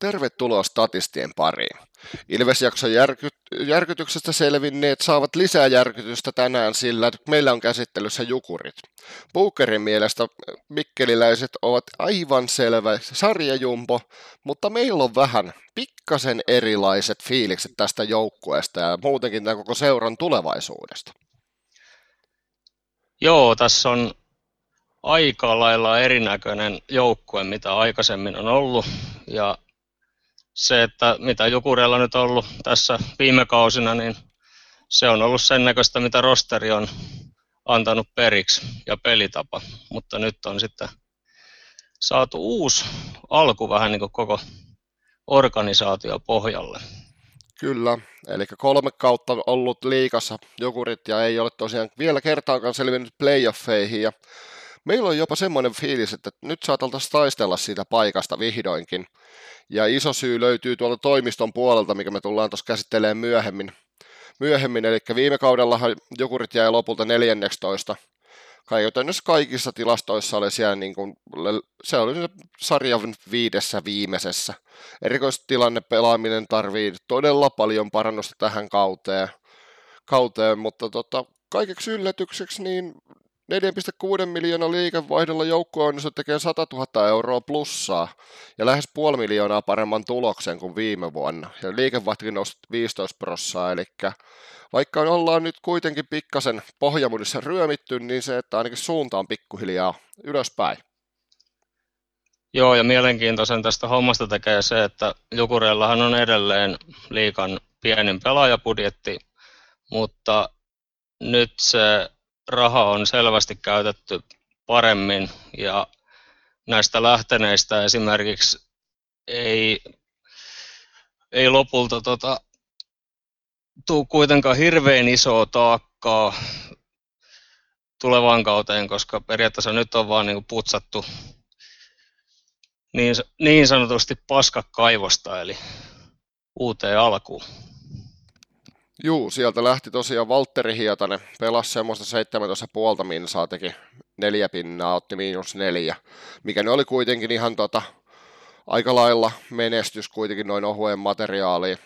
Tervetuloa statistien pariin. Ilvesjakson järky- järkytyksestä selvinneet saavat lisää järkytystä tänään, sillä meillä on käsittelyssä jukurit. Puukerin mielestä mikkeliläiset ovat aivan selvä sarjajumpo, mutta meillä on vähän pikkasen erilaiset fiilikset tästä joukkueesta ja muutenkin tämän koko seuran tulevaisuudesta. Joo, tässä on aika lailla erinäköinen joukkue, mitä aikaisemmin on ollut. Ja se, että mitä Jukureilla nyt on ollut tässä viime kausina, niin se on ollut sen näköistä, mitä rosteri on antanut periksi ja pelitapa. Mutta nyt on sitten saatu uusi alku vähän niin kuin koko organisaatio pohjalle. Kyllä, eli kolme kautta ollut liikassa Jokurit ja ei ole tosiaan vielä kertaakaan selvinnyt playoffeihin ja meillä on jopa semmoinen fiilis, että nyt saateltaisiin taistella siitä paikasta vihdoinkin. Ja iso syy löytyy tuolta toimiston puolelta, mikä me tullaan tuossa käsittelemään myöhemmin. myöhemmin. Eli viime kaudellahan Jokurit jäi lopulta 14. Käytännössä kaikissa tilastoissa oli siellä, niin kuin, se oli sarjan viidessä viimeisessä. Erikoistilanne pelaaminen tarvii todella paljon parannusta tähän kauteen, kauteen mutta tota, kaikeksi yllätykseksi niin 4,6 miljoonaa liikevaihdolla on tekee 100 000 euroa plussaa ja lähes puoli miljoonaa paremman tuloksen kuin viime vuonna. Ja liikevaihtokin nousi 15 prossaa, eli vaikka ollaan nyt kuitenkin pikkasen pohjamudissa ryömitty, niin se, että ainakin suunta on pikkuhiljaa ylöspäin. Joo, ja mielenkiintoisen tästä hommasta tekee se, että Jukureillahan on edelleen liikan pienin pelaajapudjetti, mutta nyt se raha on selvästi käytetty paremmin ja näistä lähteneistä esimerkiksi ei, ei lopulta tota, tule kuitenkaan hirveän isoa taakkaa tulevaan kauteen, koska periaatteessa nyt on vaan niin putsattu niin, niin sanotusti paskakaivosta, eli uuteen alkuun. Juu, sieltä lähti tosiaan Valtteri Hietanen, pelasi semmoista 17,5 minsaa, teki neljä pinnaa, otti miinus neljä, mikä ne oli kuitenkin ihan tota, aika lailla menestys kuitenkin noin ohuen materiaaliin.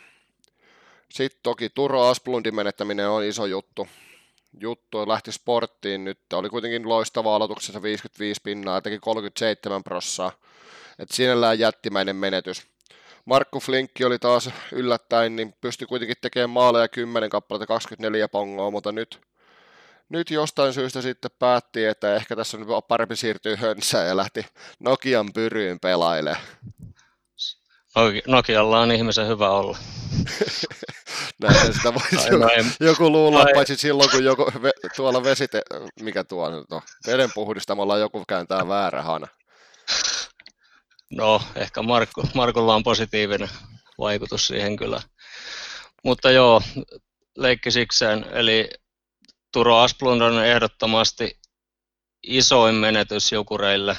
Sitten toki Turo Asplundin menettäminen on iso juttu. Juttu lähti sporttiin nyt, oli kuitenkin loistava aloituksessa 55 pinnaa teki 37 prossaa. Et sinällään jättimäinen menetys. Markku Flinkki oli taas yllättäen, niin pystyi kuitenkin tekemään maaleja 10 kappaletta 24 pongoa, mutta nyt, nyt jostain syystä sitten päätti, että ehkä tässä on parempi siirtyä hönsään ja lähti Nokian pyryyn pelailemaan. Nokialla on ihmisen hyvä olla. Näin sitä voisi joku, joku luulla, paitsi silloin kun joku, ve, tuolla vesite, mikä tuo nyt on, joku kääntää väärä No, ehkä Markku, Markulla on positiivinen vaikutus siihen kyllä. Mutta joo, leikki sikseen. Eli Turo Asplund on ehdottomasti isoin menetys Jukureille.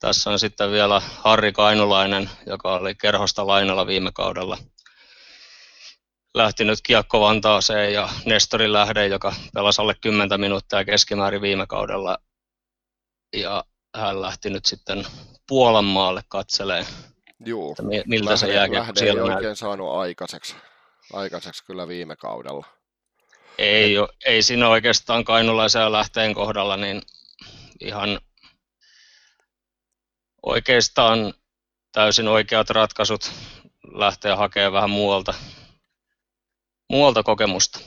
Tässä on sitten vielä Harri Kainulainen, joka oli kerhosta lainalla viime kaudella. Lähti nyt Kiekko Vantaaseen ja Nestori Lähde, joka pelasi alle 10 minuuttia keskimäärin viime kaudella. Ja hän lähti nyt sitten Puolan maalle katselee, Juu, että miltä lähde, se jää. Lähde siellä ei oikein saanut aikaiseksi, aikaiseksi kyllä viime kaudella. Ei, Et... ei siinä oikeastaan kainulaisen lähteen kohdalla niin ihan oikeastaan täysin oikeat ratkaisut lähteä hakemaan vähän muualta, muualta kokemusta.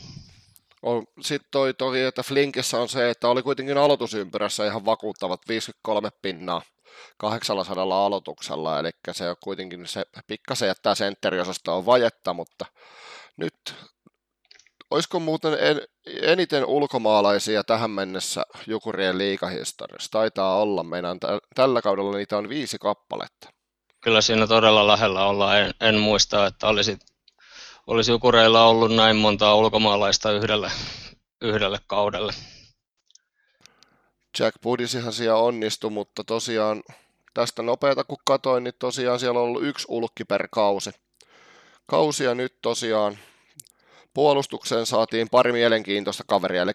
Sitten toi toki, että Flinkissä on se, että oli kuitenkin aloitusympyrässä ihan vakuuttavat 53 pinnaa 800 aloituksella, eli se on kuitenkin se pikkasen jättää sentteriosastoon vajetta, mutta nyt olisiko muuten en, eniten ulkomaalaisia tähän mennessä Jukurien liikahistoriassa? Taitaa olla. Meidän t- tällä kaudella niitä on viisi kappaletta. Kyllä siinä todella lähellä ollaan. En, en muista, että olisi olisi Jukureilla ollut näin montaa ulkomaalaista yhdelle, yhdelle kaudelle. Jack Budisihan siellä onnistui, mutta tosiaan tästä nopeata kun katoin, niin tosiaan siellä on ollut yksi ulkki per kausi. Kausia nyt tosiaan puolustukseen saatiin pari mielenkiintoista kaveria, eli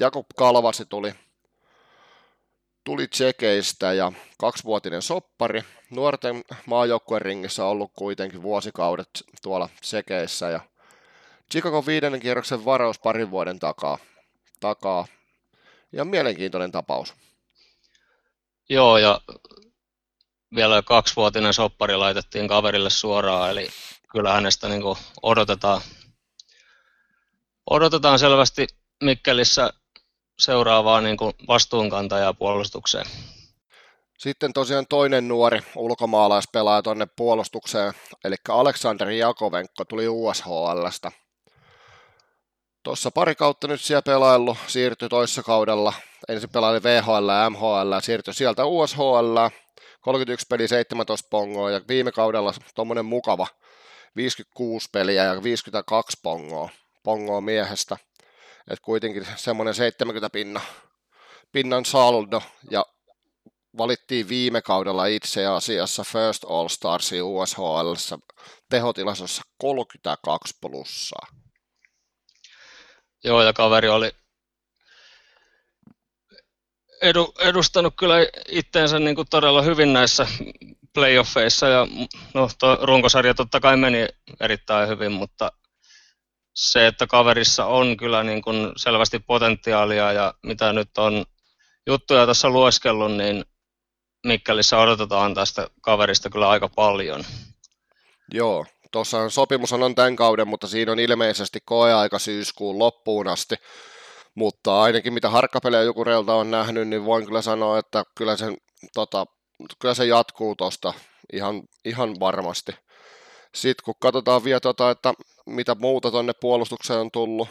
Jakub Kalvasi tuli, tuli Tsekeistä ja kaksivuotinen soppari. Nuorten maajoukkueen ringissä on ollut kuitenkin vuosikaudet tuolla Tsekeissä ja Chicago viidennen kierroksen varaus parin vuoden takaa. takaa. Ja mielenkiintoinen tapaus. Joo, ja vielä kaksivuotinen soppari laitettiin kaverille suoraan, eli kyllä hänestä niin odotetaan, odotetaan selvästi Mikkelissä seuraavaa niin vastuunkantajaa puolustukseen. Sitten tosiaan toinen nuori ulkomaalaispelaaja tuonne puolustukseen, eli Aleksander Jakovenko tuli USHLstä. Tuossa pari kautta nyt siellä pelaillut, siirtyi toissa kaudella. Ensin pelaili VHL ja MHL, siirtyi sieltä USHL, 31 peli 17 pongoa ja viime kaudella tuommoinen mukava 56 peliä ja 52 pongoa, pongoa miehestä. Et kuitenkin semmoinen 70 pinna, pinnan saldo ja valittiin viime kaudella itse asiassa First All Starsi USHL tehotilasossa 32 plussaa. Joo, ja kaveri oli edu, edustanut kyllä itteensä niin kuin todella hyvin näissä playoffeissa ja no, runkosarja totta kai meni erittäin hyvin, mutta se, että kaverissa on kyllä niin kuin selvästi potentiaalia ja mitä nyt on juttuja tässä lueskellut, niin Mikkelissä odotetaan tästä kaverista kyllä aika paljon. Joo, tuossa sopimus on tämän kauden, mutta siinä on ilmeisesti koeaika syyskuun loppuun asti. Mutta ainakin mitä harkkapelejä joku reilta on nähnyt, niin voin kyllä sanoa, että kyllä, sen, tota, kyllä se jatkuu tuosta ihan, ihan varmasti. Sitten kun katsotaan vielä, tota, että mitä muuta tuonne puolustukseen on tullut,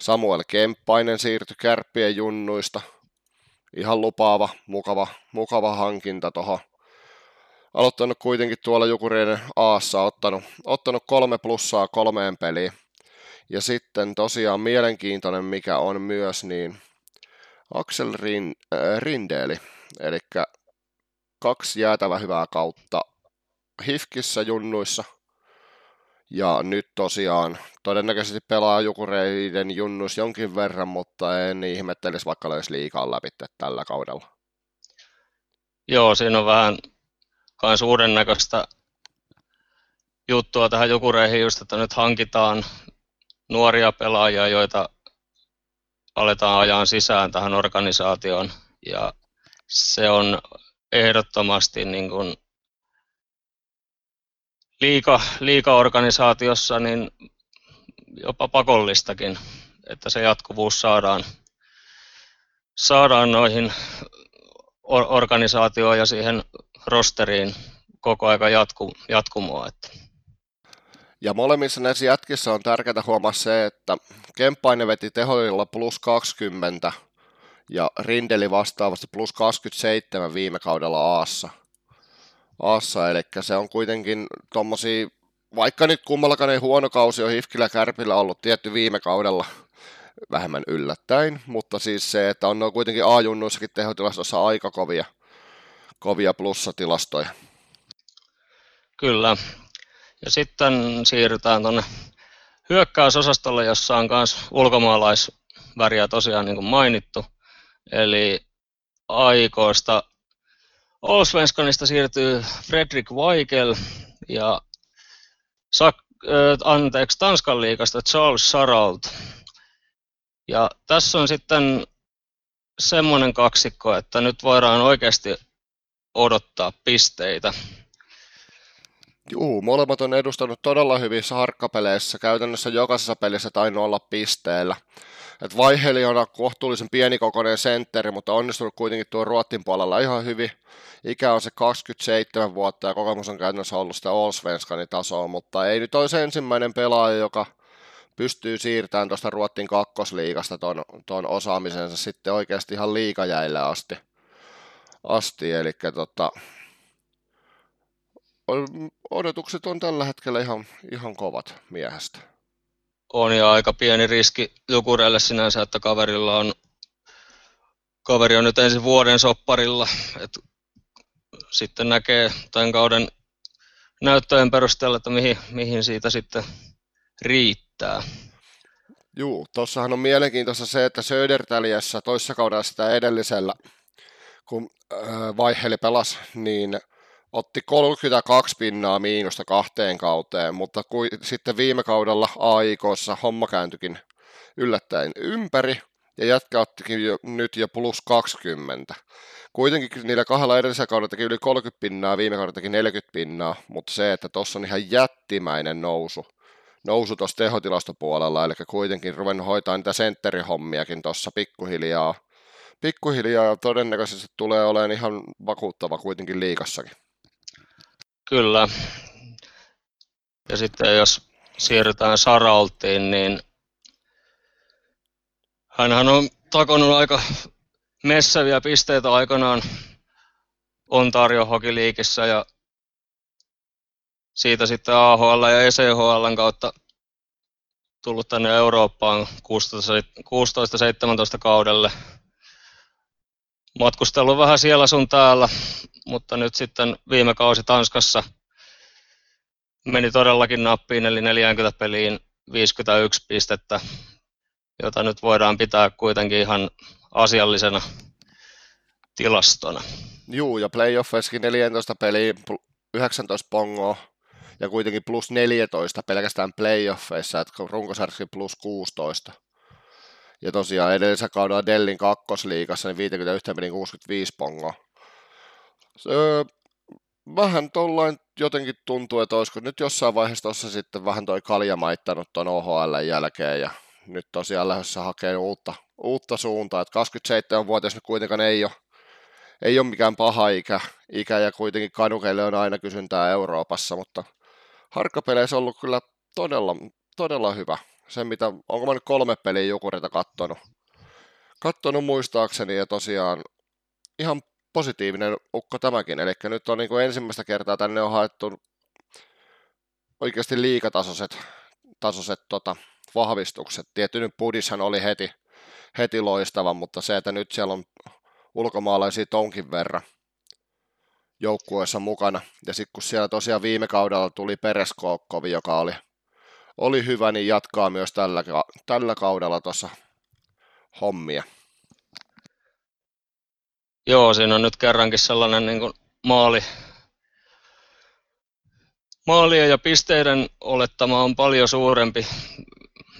Samuel Kemppainen siirtyi kärppien junnuista. Ihan lupaava, mukava, mukava hankinta tuohon. Aloittanut kuitenkin tuolla Jukureiden Aassa, ottanut, ottanut kolme plussaa kolmeen peliin. Ja sitten tosiaan mielenkiintoinen, mikä on myös, niin Axel Rin, äh, Rindeli, eli kaksi jäätävä hyvää kautta Hifkissä junnuissa. Ja nyt tosiaan todennäköisesti pelaa Jukureiden junnus jonkin verran, mutta en ihmettelisi vaikka löisi liikaa läpi tällä kaudella. Joo, siinä on vähän kans uuden näköistä juttua tähän Jukureihin just, että nyt hankitaan nuoria pelaajia, joita aletaan ajaa sisään tähän organisaatioon. Ja se on ehdottomasti niin kuin liika, liikaorganisaatiossa niin jopa pakollistakin, että se jatkuvuus saadaan, saadaan noihin organisaatioon ja siihen rosteriin koko aika jatku, jatkumoa. Että ja molemmissa näissä jätkissä on tärkeää huomaa se, että Kemppainen veti tehoilla plus 20 ja Rindeli vastaavasti plus 27 viime kaudella Aassa. Aassa, eli se on kuitenkin tommosia, vaikka nyt kummallakaan ei huono kausi on Hifkillä Kärpillä ollut tietty viime kaudella vähemmän yllättäen, mutta siis se, että on kuitenkin A-junnuissakin tehotilastossa aika kovia, kovia plussatilastoja. Kyllä, ja sitten siirrytään tuonne hyökkäysosastolle, jossa on myös ulkomaalaisväriä tosiaan niin kuin mainittu. Eli aikoista Allsvenskanista siirtyy Fredrik Weikel ja Sak, äh, anteeksi, Tanskan liikasta Charles Saraut. Ja tässä on sitten semmoinen kaksikko, että nyt voidaan oikeasti odottaa pisteitä. Juu, molemmat on edustanut todella hyvissä harkkapeleissä, käytännössä jokaisessa pelissä tainnut olla pisteellä. Et Vaiheli on kohtuullisen pienikokoinen sentteri, mutta onnistunut kuitenkin tuo Ruottin puolella ihan hyvin. Ikä on se 27 vuotta ja kokemus on käytännössä ollut sitä Allsvenskanin tasoa, mutta ei nyt ole se ensimmäinen pelaaja, joka pystyy siirtämään tuosta Ruottin kakkosliigasta ton, ton osaamisensa sitten oikeasti ihan liikajäille asti. asti. Eli tota, odotukset on tällä hetkellä ihan, ihan kovat miehestä. On ja aika pieni riski Jukureille sinänsä, että kaverilla on, kaveri on nyt ensi vuoden sopparilla. Et sitten näkee tämän kauden näyttöjen perusteella, että mihin, mihin siitä sitten riittää. Juu, tuossahan on mielenkiintoista se, että Södertäliässä toissa kaudella sitä edellisellä kun vaiheli pelas, niin otti 32 pinnaa miinusta kahteen kauteen, mutta kui, sitten viime kaudella aikoissa homma kääntyikin yllättäen ympäri, ja jätkä ottikin jo, nyt jo plus 20. Kuitenkin niillä kahdella edellisellä kaudella teki yli 30 pinnaa, viime kaudella teki 40 pinnaa, mutta se, että tuossa on ihan jättimäinen nousu, nousu tuossa tehotilastopuolella, eli kuitenkin ruvennut hoitaa niitä sentterihommiakin tuossa pikkuhiljaa. Pikkuhiljaa todennäköisesti tulee olemaan ihan vakuuttava kuitenkin liikassakin. Kyllä. Ja sitten jos siirrytään Saraltiin, niin hänhän on takonut aika messäviä pisteitä aikanaan Ontario Hockey ja siitä sitten AHL ja ECHL kautta tullut tänne Eurooppaan 16-17 kaudelle. Matkustellut vähän siellä sun täällä, mutta nyt sitten viime kausi Tanskassa meni todellakin nappiin, eli 40 peliin 51 pistettä, jota nyt voidaan pitää kuitenkin ihan asiallisena tilastona. Juu, ja playoffeissakin 14 peliä, 19 pongoa, ja kuitenkin plus 14 pelkästään playoffeissa, että runkosarjassa plus 16. Ja tosiaan edellisellä kaudella Dellin kakkosliigassa niin 51 peliin 65 pongoa. Öö, vähän tuollain jotenkin tuntuu, että olisiko nyt jossain vaiheessa tuossa sitten vähän toi kalja maittanut tuon OHL jälkeen ja nyt tosiaan lähdössä hakee uutta, uutta suuntaa, että 27-vuotias nyt kuitenkaan ei ole, ei ole mikään paha ikä, ikä ja kuitenkin kadukeille on aina kysyntää Euroopassa, mutta harkkapeleissä on ollut kyllä todella, todella hyvä. Se, mitä, onko mä nyt kolme peliä Jukurita kattonut, kattonut muistaakseni ja tosiaan ihan positiivinen ukko tämäkin. Eli nyt on niin kuin ensimmäistä kertaa tänne on haettu oikeasti liikatasoiset tasoiset, tota, vahvistukset. Tietty nyt Budishan oli heti, heti loistava, mutta se, että nyt siellä on ulkomaalaisia tonkin verran joukkueessa mukana. Ja sitten kun siellä tosiaan viime kaudella tuli Pereskookkovi, joka oli, oli hyvä, niin jatkaa myös tällä, tällä kaudella tuossa hommia. Joo, siinä on nyt kerrankin sellainen niin kuin maali, maalien ja pisteiden olettama on paljon suurempi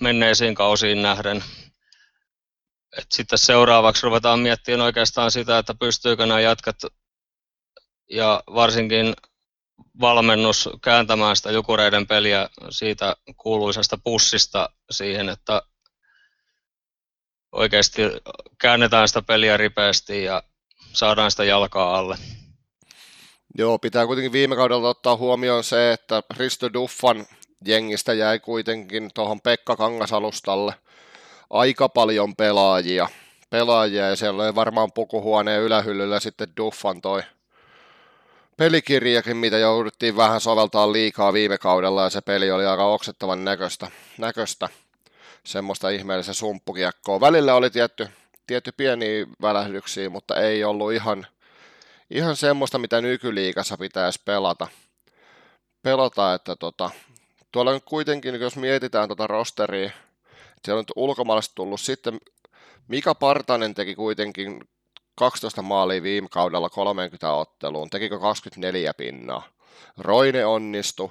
menneisiin kausiin nähden. Et sitten seuraavaksi ruvetaan miettimään oikeastaan sitä, että pystyykö nämä jatkat ja varsinkin valmennus kääntämään sitä jukureiden peliä siitä kuuluisesta pussista siihen, että oikeasti käännetään sitä peliä ripeästi ja saadaan sitä jalkaa alle. Joo, pitää kuitenkin viime kaudella ottaa huomioon se, että Risto Duffan jengistä jäi kuitenkin tuohon Pekka Kangasalustalle aika paljon pelaajia. pelaajia ja siellä oli varmaan pukuhuoneen ylähyllyllä sitten Duffan toi pelikirjakin, mitä jouduttiin vähän soveltaa liikaa viime kaudella ja se peli oli aika oksettavan näköistä. näköistä. Semmoista ihmeellistä sumppukiekkoa. Välillä oli tietty, tietty pieniä välähdyksiä, mutta ei ollut ihan, ihan semmoista, mitä nykyliikassa pitäisi pelata. Pelata, että tota, tuolla nyt kuitenkin, jos mietitään tuota rosteria, siellä on nyt ulkomaalaiset tullut sitten, Mika Partanen teki kuitenkin 12 maalia viime kaudella 30 otteluun, tekikö 24 pinnaa. Roine onnistui.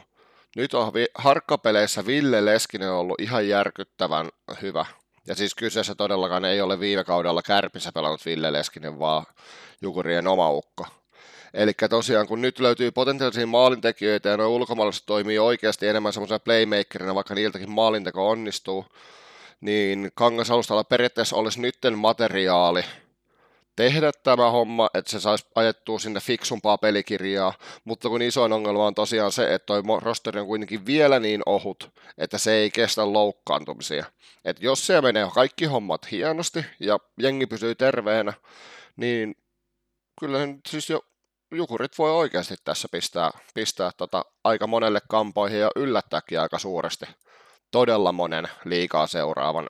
Nyt on harkkapeleissä Ville Leskinen ollut ihan järkyttävän hyvä. Ja siis kyseessä todellakaan ei ole viime kaudella kärpissä pelannut Ville Leskinen, vaan Jukurien oma ukko. Eli tosiaan, kun nyt löytyy potentiaalisia maalintekijöitä ja nuo ulkomaalaiset toimii oikeasti enemmän semmoisena playmakerina, vaikka niiltäkin maalinteko onnistuu, niin Kangasalustalla periaatteessa olisi nytten materiaali tehdä tämä homma, että se saisi ajettua sinne fiksumpaa pelikirjaa, mutta kun isoin ongelma on tosiaan se, että toi rosteri on kuitenkin vielä niin ohut, että se ei kestä loukkaantumisia. Että jos se menee kaikki hommat hienosti ja jengi pysyy terveenä, niin kyllä siis jo Jukurit voi oikeasti tässä pistää, pistää tota aika monelle kampoihin ja yllättääkin aika suuresti todella monen liikaa seuraavan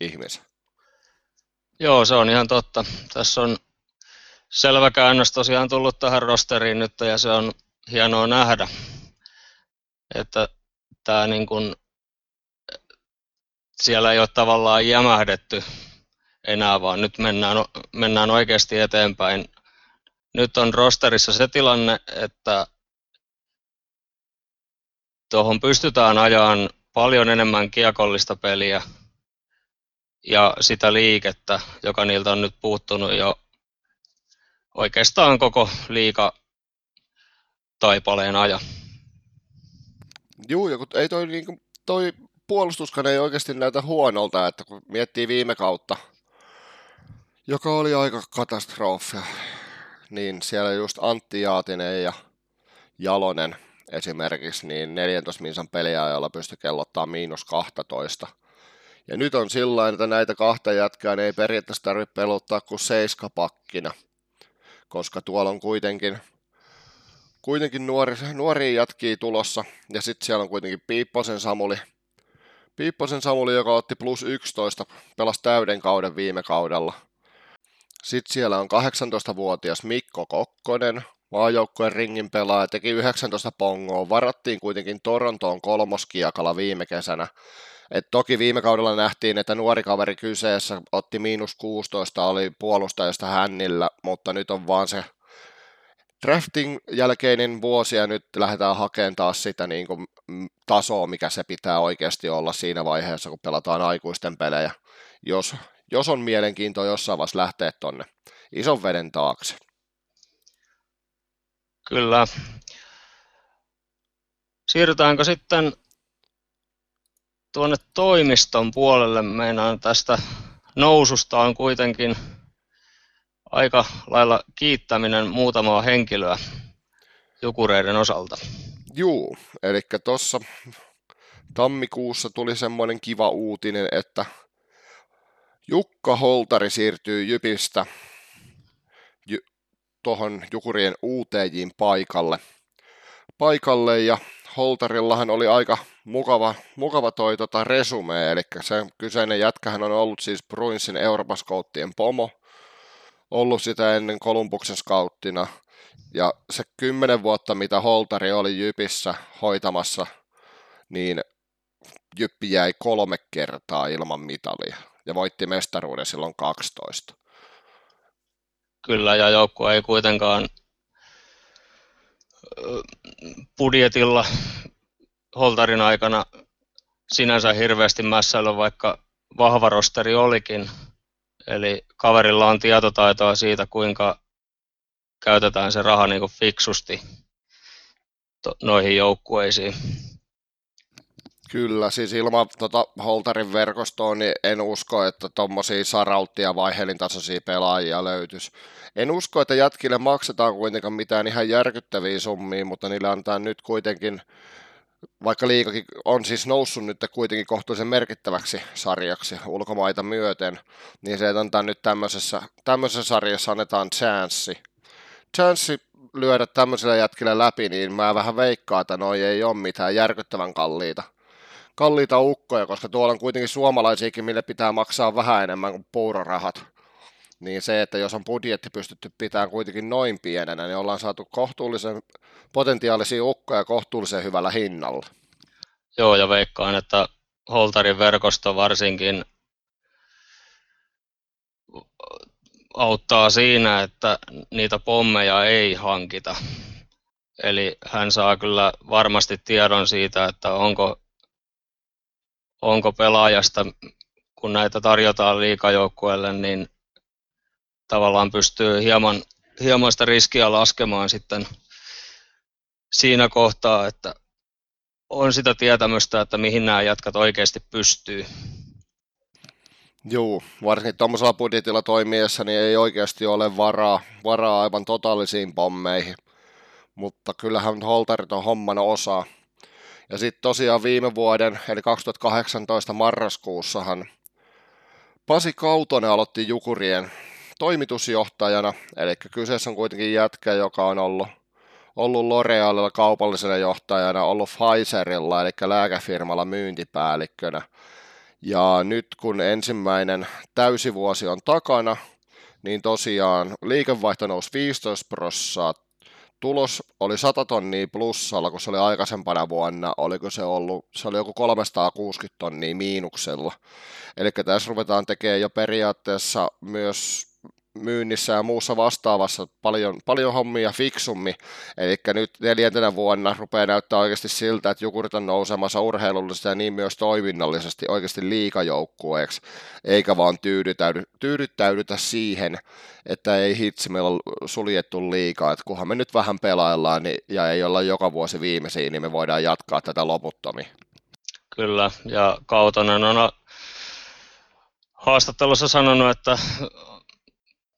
ihmisen. Joo, se on ihan totta. Tässä on selvä käännös tosiaan tullut tähän rosteriin nyt ja se on hienoa nähdä, että tämä niin kuin, siellä ei ole tavallaan jämähdetty enää, vaan nyt mennään, mennään oikeasti eteenpäin nyt on rosterissa se tilanne, että tuohon pystytään ajamaan paljon enemmän kiekollista peliä ja sitä liikettä, joka niiltä on nyt puuttunut jo oikeastaan koko liika taipaleen aja. Juu, kun ei toi, niin kuin, toi puolustuskaan ei oikeasti näytä huonolta, että kun miettii viime kautta, joka oli aika katastrofia, niin siellä just Antti Jaatinen ja Jalonen esimerkiksi, niin 14 minsan peliajalla pystyi kellottaa miinus 12. Ja nyt on sillä että näitä kahta jätkää ei periaatteessa tarvitse peluttaa kuin seiskapakkina, koska tuolla on kuitenkin, kuitenkin nuori, nuoria jätkiä tulossa, ja sitten siellä on kuitenkin Piipposen Samuli, Piipposen Samuli, joka otti plus 11, pelasi täyden kauden viime kaudella. Sitten siellä on 18-vuotias Mikko Kokkonen, maajoukkueen ringin pelaaja, teki 19 pongoa, varattiin kuitenkin Torontoon kolmoskiakalla viime kesänä. Et toki viime kaudella nähtiin, että nuori kaveri kyseessä otti miinus 16, oli puolustajasta hännillä, mutta nyt on vaan se drafting jälkeinen vuosi ja nyt lähdetään hakemaan taas sitä niin kuin tasoa, mikä se pitää oikeasti olla siinä vaiheessa, kun pelataan aikuisten pelejä. Jos, jos on mielenkiintoa jossain vaiheessa lähteä tonne ison veden taakse. Kyllä. Siirrytäänkö sitten tuonne toimiston puolelle? Meinaan tästä noususta on kuitenkin aika lailla kiittäminen muutamaa henkilöä Jukureiden osalta. Juu, eli tuossa tammikuussa tuli semmoinen kiva uutinen, että Jukka Holtari siirtyy Jypistä tuohon Jukurien UTJin paikalle. paikalle ja Holtarillahan oli aika mukava, mukava toi tota resume, eli se kyseinen jätkähän on ollut siis Bruinsin Euroopan scouttien pomo, ollut sitä ennen Kolumbuksen skauttina, ja se kymmenen vuotta, mitä Holtari oli Jypissä hoitamassa, niin Jyppi jäi kolme kertaa ilman mitalia ja voitti mestaruuden silloin 12 kyllä, ja joukkue ei kuitenkaan budjetilla Holtarin aikana sinänsä hirveästi mässäillä, vaikka vahva rosteri olikin. Eli kaverilla on tietotaitoa siitä, kuinka käytetään se raha niin kuin fiksusti noihin joukkueisiin. Kyllä, siis ilman tota Holtarin verkostoa niin en usko, että tuommoisia sarauttia vaiheelin tasoisia pelaajia löytyisi. En usko, että jätkille maksetaan kuitenkaan mitään ihan järkyttäviä summia, mutta niillä antaa nyt kuitenkin, vaikka liikakin on siis noussut nyt kuitenkin kohtuullisen merkittäväksi sarjaksi ulkomaita myöten, niin se, että antaa nyt tämmöisessä, tämmöisessä sarjassa annetaan chanssi. Chanssi lyödä tämmöisellä jätkillä läpi, niin mä vähän veikkaan, että noi ei ole mitään järkyttävän kalliita kalliita ukkoja, koska tuolla on kuitenkin suomalaisiakin, mille pitää maksaa vähän enemmän kuin puurorahat. Niin se, että jos on budjetti pystytty pitämään kuitenkin noin pienenä, niin ollaan saatu kohtuullisen potentiaalisia ukkoja kohtuullisen hyvällä hinnalla. Joo, ja veikkaan, että Holtarin verkosto varsinkin auttaa siinä, että niitä pommeja ei hankita. Eli hän saa kyllä varmasti tiedon siitä, että onko onko pelaajasta, kun näitä tarjotaan liikajoukkueelle, niin tavallaan pystyy hieman, hieman sitä riskiä laskemaan sitten siinä kohtaa, että on sitä tietämystä, että mihin nämä jatkat oikeasti pystyy. Joo, varsinkin tuommoisella budjetilla toimiessa niin ei oikeasti ole varaa, varaa aivan totaalisiin pommeihin. Mutta kyllähän holtarit on homman osaa. Ja sitten tosiaan viime vuoden, eli 2018 marraskuussahan Pasi Kautonen aloitti Jukurien toimitusjohtajana, eli kyseessä on kuitenkin jätkä, joka on ollut, ollut L'Orealilla kaupallisena johtajana, ollut Pfizerilla, eli lääkefirmalla myyntipäällikkönä. Ja nyt kun ensimmäinen täysivuosi on takana, niin tosiaan liikevaihto nousi 15 prosenttia, tulos oli 100 tonnia plussalla, kun se oli aikaisempana vuonna, oliko se ollut, se oli joku 360 tonnia miinuksella. Eli tässä ruvetaan tekemään jo periaatteessa myös myynnissä ja muussa vastaavassa paljon, paljon hommia fiksummin. Eli nyt neljäntenä vuonna rupeaa näyttää oikeasti siltä, että Jukurit on nousemassa urheilullisesti ja niin myös toiminnallisesti oikeasti liikajoukkueeksi, eikä vaan tyydytäydy, tyydyttäydytä siihen, että ei hitsi, meillä on suljettu liikaa, että kunhan me nyt vähän pelaillaan niin, ja ei olla joka vuosi viimeisiä, niin me voidaan jatkaa tätä loputtomia. Kyllä, ja Kautonen on haastattelussa sanonut, että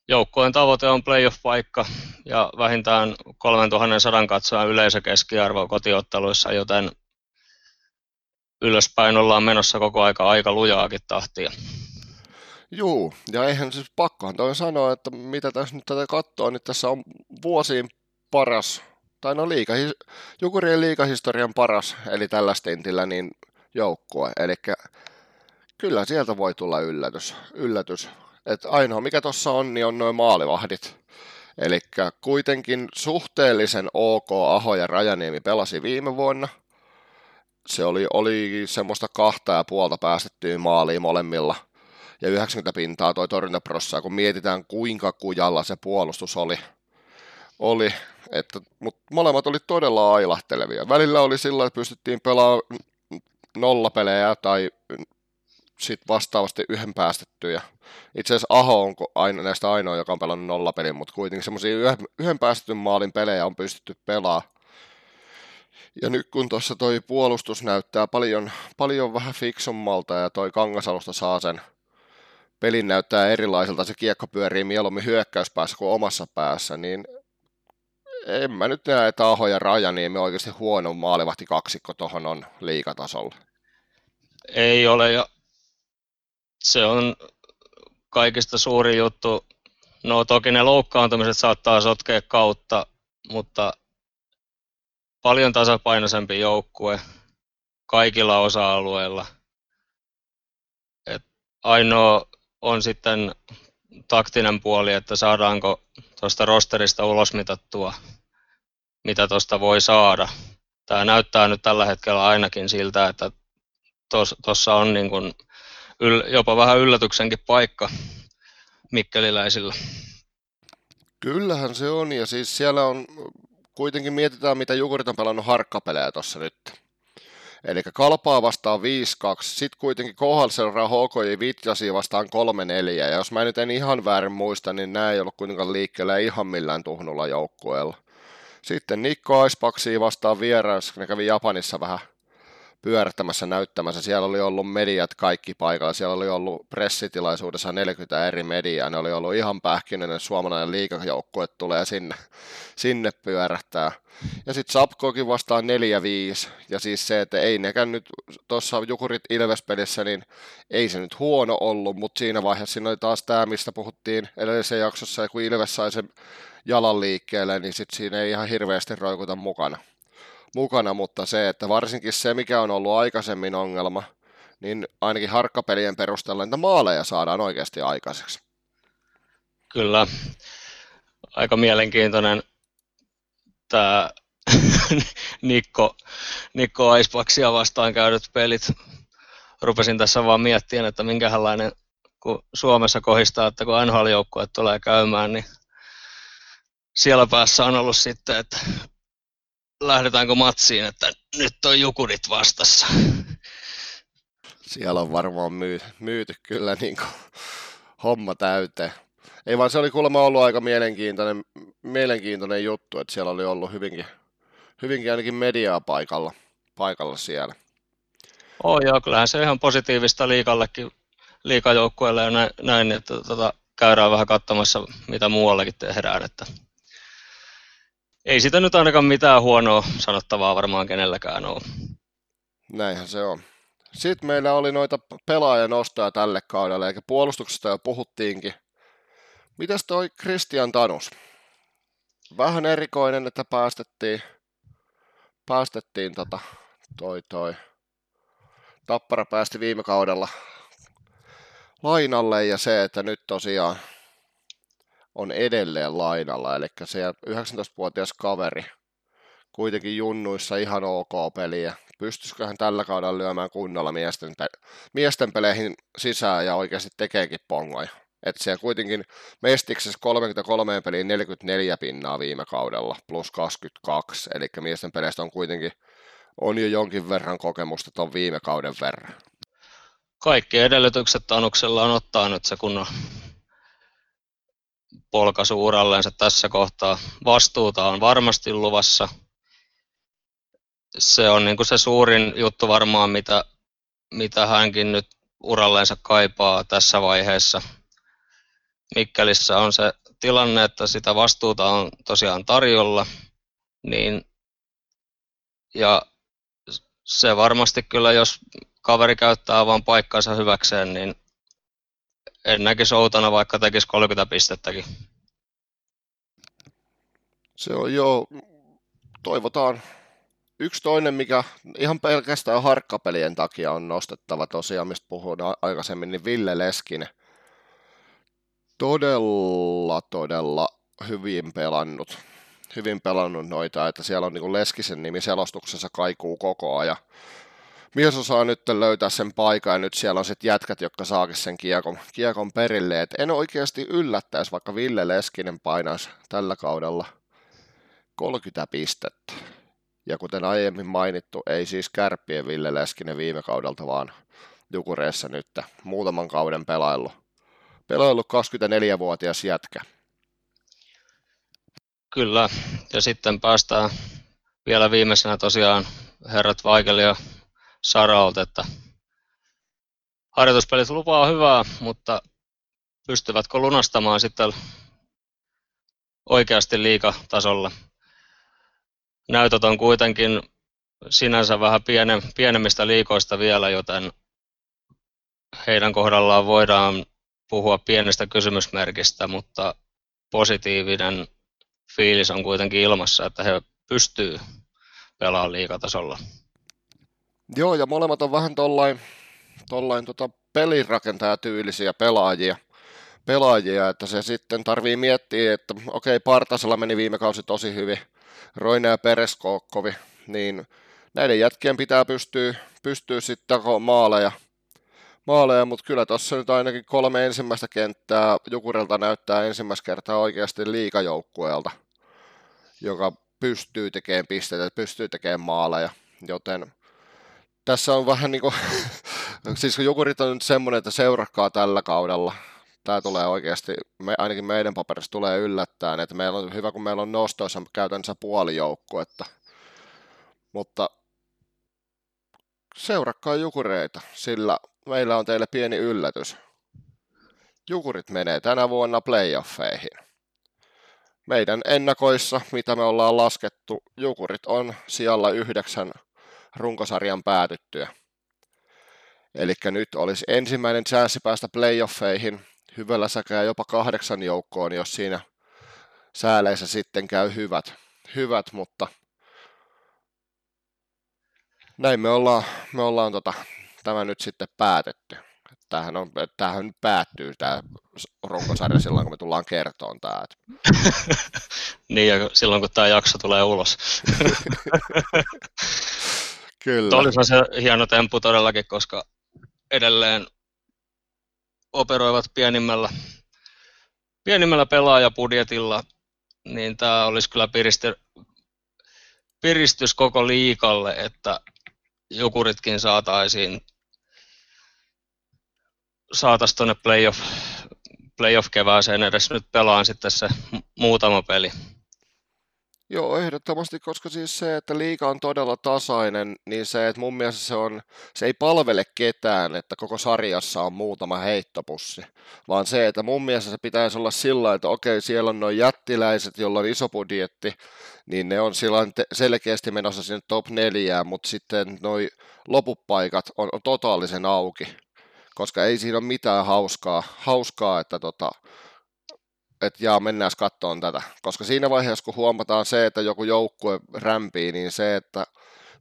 joukkojen tavoite on playoff-paikka ja vähintään 3100 katsojan yleisökeskiarvo kotiotteluissa, joten ylöspäin ollaan menossa koko aika aika lujaakin tahtia. Juu, ja eihän siis pakkohan toi sanoa, että mitä tässä nyt tätä katsoo, niin tässä on vuosiin paras, tai no liika, Jukurien liikahistorian paras, eli tällä stintillä, niin joukkue. Eli kyllä sieltä voi tulla yllätys. yllätys. Et ainoa mikä tuossa on, niin on noin maalivahdit. Eli kuitenkin suhteellisen ok Aho ja Rajaniemi pelasi viime vuonna. Se oli, oli semmoista kahta ja puolta päästettyä maaliin molemmilla. Ja 90 pintaa toi torjuntaprossaa, kun mietitään kuinka kujalla se puolustus oli. oli että, mutta molemmat oli todella ailahtelevia. Välillä oli sillä, että pystyttiin pelaamaan nollapelejä tai sitten vastaavasti yhden päästettyjä. Itse asiassa Aho on aina, näistä ainoa, joka on pelannut nollapelin, mutta kuitenkin semmoisia yhden, yhden päästetyn maalin pelejä on pystytty pelaamaan. Ja nyt kun tuossa toi puolustus näyttää paljon, paljon vähän fiksummalta ja toi Kangasalusta saa sen pelin näyttää erilaiselta, se kiekko pyörii mieluummin hyökkäyspäässä kuin omassa päässä, niin en mä nyt näe, että Aho ja Rajaniemi oikeasti huono maalivahti kaksikko tuohon on liikatasolla. Ei ole, ja se on kaikista suuri juttu. No toki ne loukkaantumiset saattaa sotkea kautta, mutta paljon tasapainoisempi joukkue kaikilla osa-alueilla. Et ainoa on sitten taktinen puoli, että saadaanko tuosta rosterista ulosmitattua, mitä tuosta voi saada. Tämä näyttää nyt tällä hetkellä ainakin siltä, että tuossa on niin kuin yl, jopa vähän yllätyksenkin paikka mikkeliläisillä. Kyllähän se on, ja siis siellä on, kuitenkin mietitään, mitä Jukurit on pelannut harkkapelejä tuossa nyt. Eli kalpaa vastaan 5-2, sitten kuitenkin Kohalselra HKJ Vitjasi vastaan 3-4, ja jos mä nyt en ihan väärin muista, niin nämä ei ollut kuitenkaan liikkeellä ihan millään tuhnulla joukkueella. Sitten Nikko Aispaksi vastaan vieressä, ne kävi Japanissa vähän pyörättämässä näyttämässä. Siellä oli ollut mediat kaikki paikalla. Siellä oli ollut pressitilaisuudessa 40 eri mediaa. Ne oli ollut ihan pähkinöinen suomalainen liikajoukkue tulee sinne, sinne pyörähtää. Ja sitten Sapkokin vastaan 4-5. Ja siis se, että ei nekään nyt tuossa Jukurit Ilves-pelissä, niin ei se nyt huono ollut, mutta siinä vaiheessa siinä oli taas tämä, mistä puhuttiin edellisessä jaksossa, kun Ilves sai sen jalan liikkeelle, niin sitten siinä ei ihan hirveästi roikuta mukana mukana, mutta se, että varsinkin se, mikä on ollut aikaisemmin ongelma, niin ainakin harkkapelien perusteella niitä maaleja saadaan oikeasti aikaiseksi. Kyllä. Aika mielenkiintoinen tämä Nikko, Nikko Aispaksia vastaan käydyt pelit. Rupesin tässä vaan miettimään, että minkälainen, kun Suomessa kohistaa, että kun NHL-joukkue tulee käymään, niin siellä päässä on ollut sitten, että lähdetäänkö matsiin, että nyt on jukurit vastassa. Siellä on varmaan myy, myyty kyllä niin kuin homma täyteen. Ei vaan se oli kuulemma ollut aika mielenkiintoinen, mielenkiintoinen juttu, että siellä oli ollut hyvinkin, hyvinkin ainakin mediaa paikalla, paikalla siellä. Oh joo, kyllähän se ihan positiivista liikallekin, liikajoukkueelle ja näin, näin että tota, käydään vähän katsomassa, mitä muuallakin tehdään. Että ei sitä nyt ainakaan mitään huonoa sanottavaa varmaan kenelläkään ole. Näinhän se on. Sitten meillä oli noita pelaajanostoja tälle kaudelle, eikä puolustuksesta jo puhuttiinkin. Mitäs toi Christian Tanus? Vähän erikoinen, että päästettiin, päästettiin tota, toi, toi. Tappara päästi viime kaudella lainalle ja se, että nyt tosiaan on edelleen lainalla, eli se 19-vuotias kaveri kuitenkin junnuissa ihan ok peliä. Pystyisikö hän tällä kaudella lyömään kunnolla miesten, pe- miesten peleihin sisään ja oikeasti tekeekin pongoja? Että siellä kuitenkin Mestiksessä 33 peliin 44 pinnaa viime kaudella, plus 22, eli miesten peleistä on kuitenkin on jo jonkin verran kokemusta tuon viime kauden verran. Kaikki edellytykset Tanuksella on ottaa nyt se kunnon polkaisu uralleensa tässä kohtaa. Vastuuta on varmasti luvassa. Se on niin kuin se suurin juttu varmaan, mitä, mitä hänkin nyt uralleensa kaipaa tässä vaiheessa. Mikkelissä on se tilanne, että sitä vastuuta on tosiaan tarjolla, niin, ja se varmasti kyllä, jos kaveri käyttää vain paikkansa hyväkseen, niin en näkisi outona, vaikka tekisi 30 pistettäkin. Se on jo, toivotaan. Yksi toinen, mikä ihan pelkästään harkkapelien takia on nostettava tosiaan, mistä puhuin aikaisemmin, niin Ville Leskinen. Todella, todella hyvin pelannut. Hyvin pelannut noita, että siellä on niin Leskisen nimi selostuksessa kaikuu koko ajan mies osaa nyt löytää sen paikan ja nyt siellä on sitten jätkät, jotka saakin sen kiekon, kiekon perille. Et en oikeasti yllättäisi, vaikka Ville Leskinen painaisi tällä kaudella 30 pistettä. Ja kuten aiemmin mainittu, ei siis kärppien Ville Leskinen viime kaudelta, vaan Jukureessa nyt muutaman kauden pelaillut. Pelaillut 24-vuotias jätkä. Kyllä, ja sitten päästään vielä viimeisenä tosiaan herrat Vaikeli ja Saraut, että harjoituspelit lupaa hyvää, mutta pystyvätkö lunastamaan sitten oikeasti liikatasolla. Näytöt on kuitenkin sinänsä vähän piene, pienemmistä liikoista vielä, joten heidän kohdallaan voidaan puhua pienestä kysymysmerkistä, mutta positiivinen fiilis on kuitenkin ilmassa, että he pystyvät pelaamaan liikatasolla. Joo, ja molemmat on vähän tollain, tollain tota pelirakentajatyylisiä pelaajia, pelaajia, että se sitten tarvii miettiä, että okei, Partasella meni viime kausi tosi hyvin, Roine ja Pereskookkovi, niin näiden jätkien pitää pystyä, pystyä sitten maaleja, maaleja, mutta kyllä tuossa nyt ainakin kolme ensimmäistä kenttää Jukurilta näyttää ensimmäistä kertaa oikeasti liikajoukkueelta, joka pystyy tekemään pisteitä, pystyy tekemään maaleja, joten tässä on vähän niin kuin, siis kun Jukurit on nyt semmoinen, että seurakkaa tällä kaudella. Tämä tulee oikeasti, me, ainakin meidän paperissa tulee yllättäen, että meillä on hyvä, kun meillä on nostoissa käytännössä puoli joukkuetta. Mutta seurakkaa Jukureita, sillä meillä on teille pieni yllätys. Jukurit menee tänä vuonna playoffeihin. Meidän ennakoissa, mitä me ollaan laskettu, Jukurit on siellä yhdeksän runkosarjan päätyttyä. Eli nyt olisi ensimmäinen chanssi päästä playoffeihin hyvällä säkää jopa kahdeksan joukkoon, jos siinä sääleissä sitten käy hyvät, hyvät mutta näin me ollaan, me ollaan tota, tämä nyt sitten päätetty. Tämähän, on, tämähän nyt päättyy tämä runkosarja silloin, kun me tullaan kertoon tämä. niin, ja silloin kun tämä jakso tulee ulos. Kyllä. Olisi se hieno temppu todellakin, koska edelleen operoivat pienimmällä, pienimmällä pelaajapudjetilla, niin tämä olisi kyllä piristy, piristys koko liikalle, että Jukuritkin saataisiin saataisiin tuonne playoff, playoff kevääseen edes nyt pelaan sitten se muutama peli. Joo, ehdottomasti, koska siis se, että liika on todella tasainen, niin se, että mun mielestä se, on, se ei palvele ketään, että koko sarjassa on muutama heittopussi, vaan se, että mun mielestä se pitäisi olla sillä että okei, siellä on noin jättiläiset, joilla on iso budjetti, niin ne on silloin selkeästi menossa sinne top neljään, mutta sitten noin lopupaikat on, on totaalisen auki, koska ei siinä ole mitään hauskaa, hauskaa että tota, että jaa, mennään kattoon tätä. Koska siinä vaiheessa, kun huomataan se, että joku joukkue rämpii, niin se, että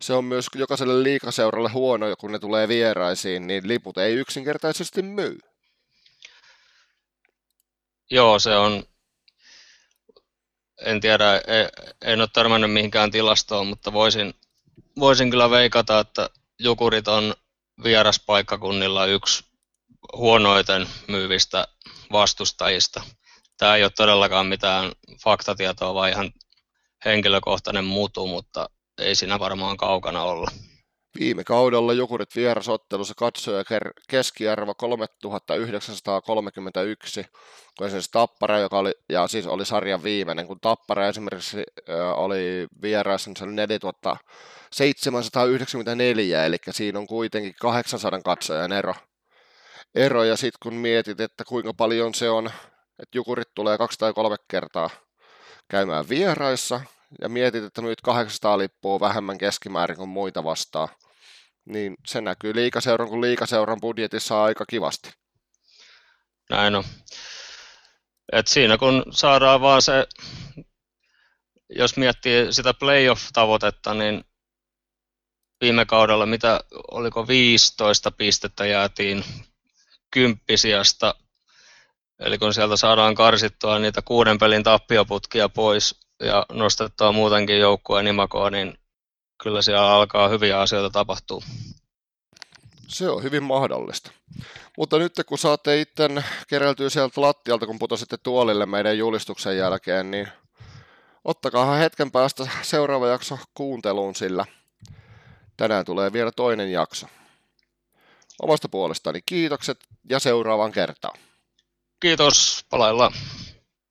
se on myös jokaiselle liikaseuralle huono, kun ne tulee vieraisiin, niin liput ei yksinkertaisesti myy. Joo, se on, en tiedä, en, en ole törmännyt mihinkään tilastoon, mutta voisin, voisin kyllä veikata, että Jukurit on vieraspaikkakunnilla yksi huonoiten myyvistä vastustajista. Tämä ei ole todellakaan mitään faktatietoa, vaan ihan henkilökohtainen mutu, mutta ei siinä varmaan kaukana olla. Viime kaudella Jokurit vierasottelussa katsoja keskiarvo 3931, kun esimerkiksi Tappara, joka oli, ja siis oli sarjan viimeinen, kun Tappara esimerkiksi oli vieraissa, niin se oli 4794, eli siinä on kuitenkin 800 katsojan ero. ero ja sitten kun mietit, että kuinka paljon se on, että Jukurit tulee kaksi tai kolme kertaa käymään vieraissa, ja mietit, että nyt 800 lippua vähemmän keskimäärin kuin muita vastaan, niin se näkyy liikaseuran kuin liikaseuran budjetissa aika kivasti. Näin on. Et siinä kun saadaan vaan se, jos miettii sitä playoff-tavoitetta, niin viime kaudella, mitä oliko 15 pistettä jäätiin kymppisiasta, eli kun sieltä saadaan karsittua niitä kuuden pelin tappioputkia pois ja nostettua muutenkin joukkueen imakoa, niin kyllä siellä alkaa hyviä asioita tapahtuu. Se on hyvin mahdollista. Mutta nyt kun saatte itse kerältyä sieltä lattialta, kun putositte tuolille meidän julistuksen jälkeen, niin ottakaa hetken päästä seuraava jakso kuunteluun, sillä tänään tulee vielä toinen jakso. Omasta puolestani kiitokset ja seuraavaan kertaan. Kiitos, palaillaan.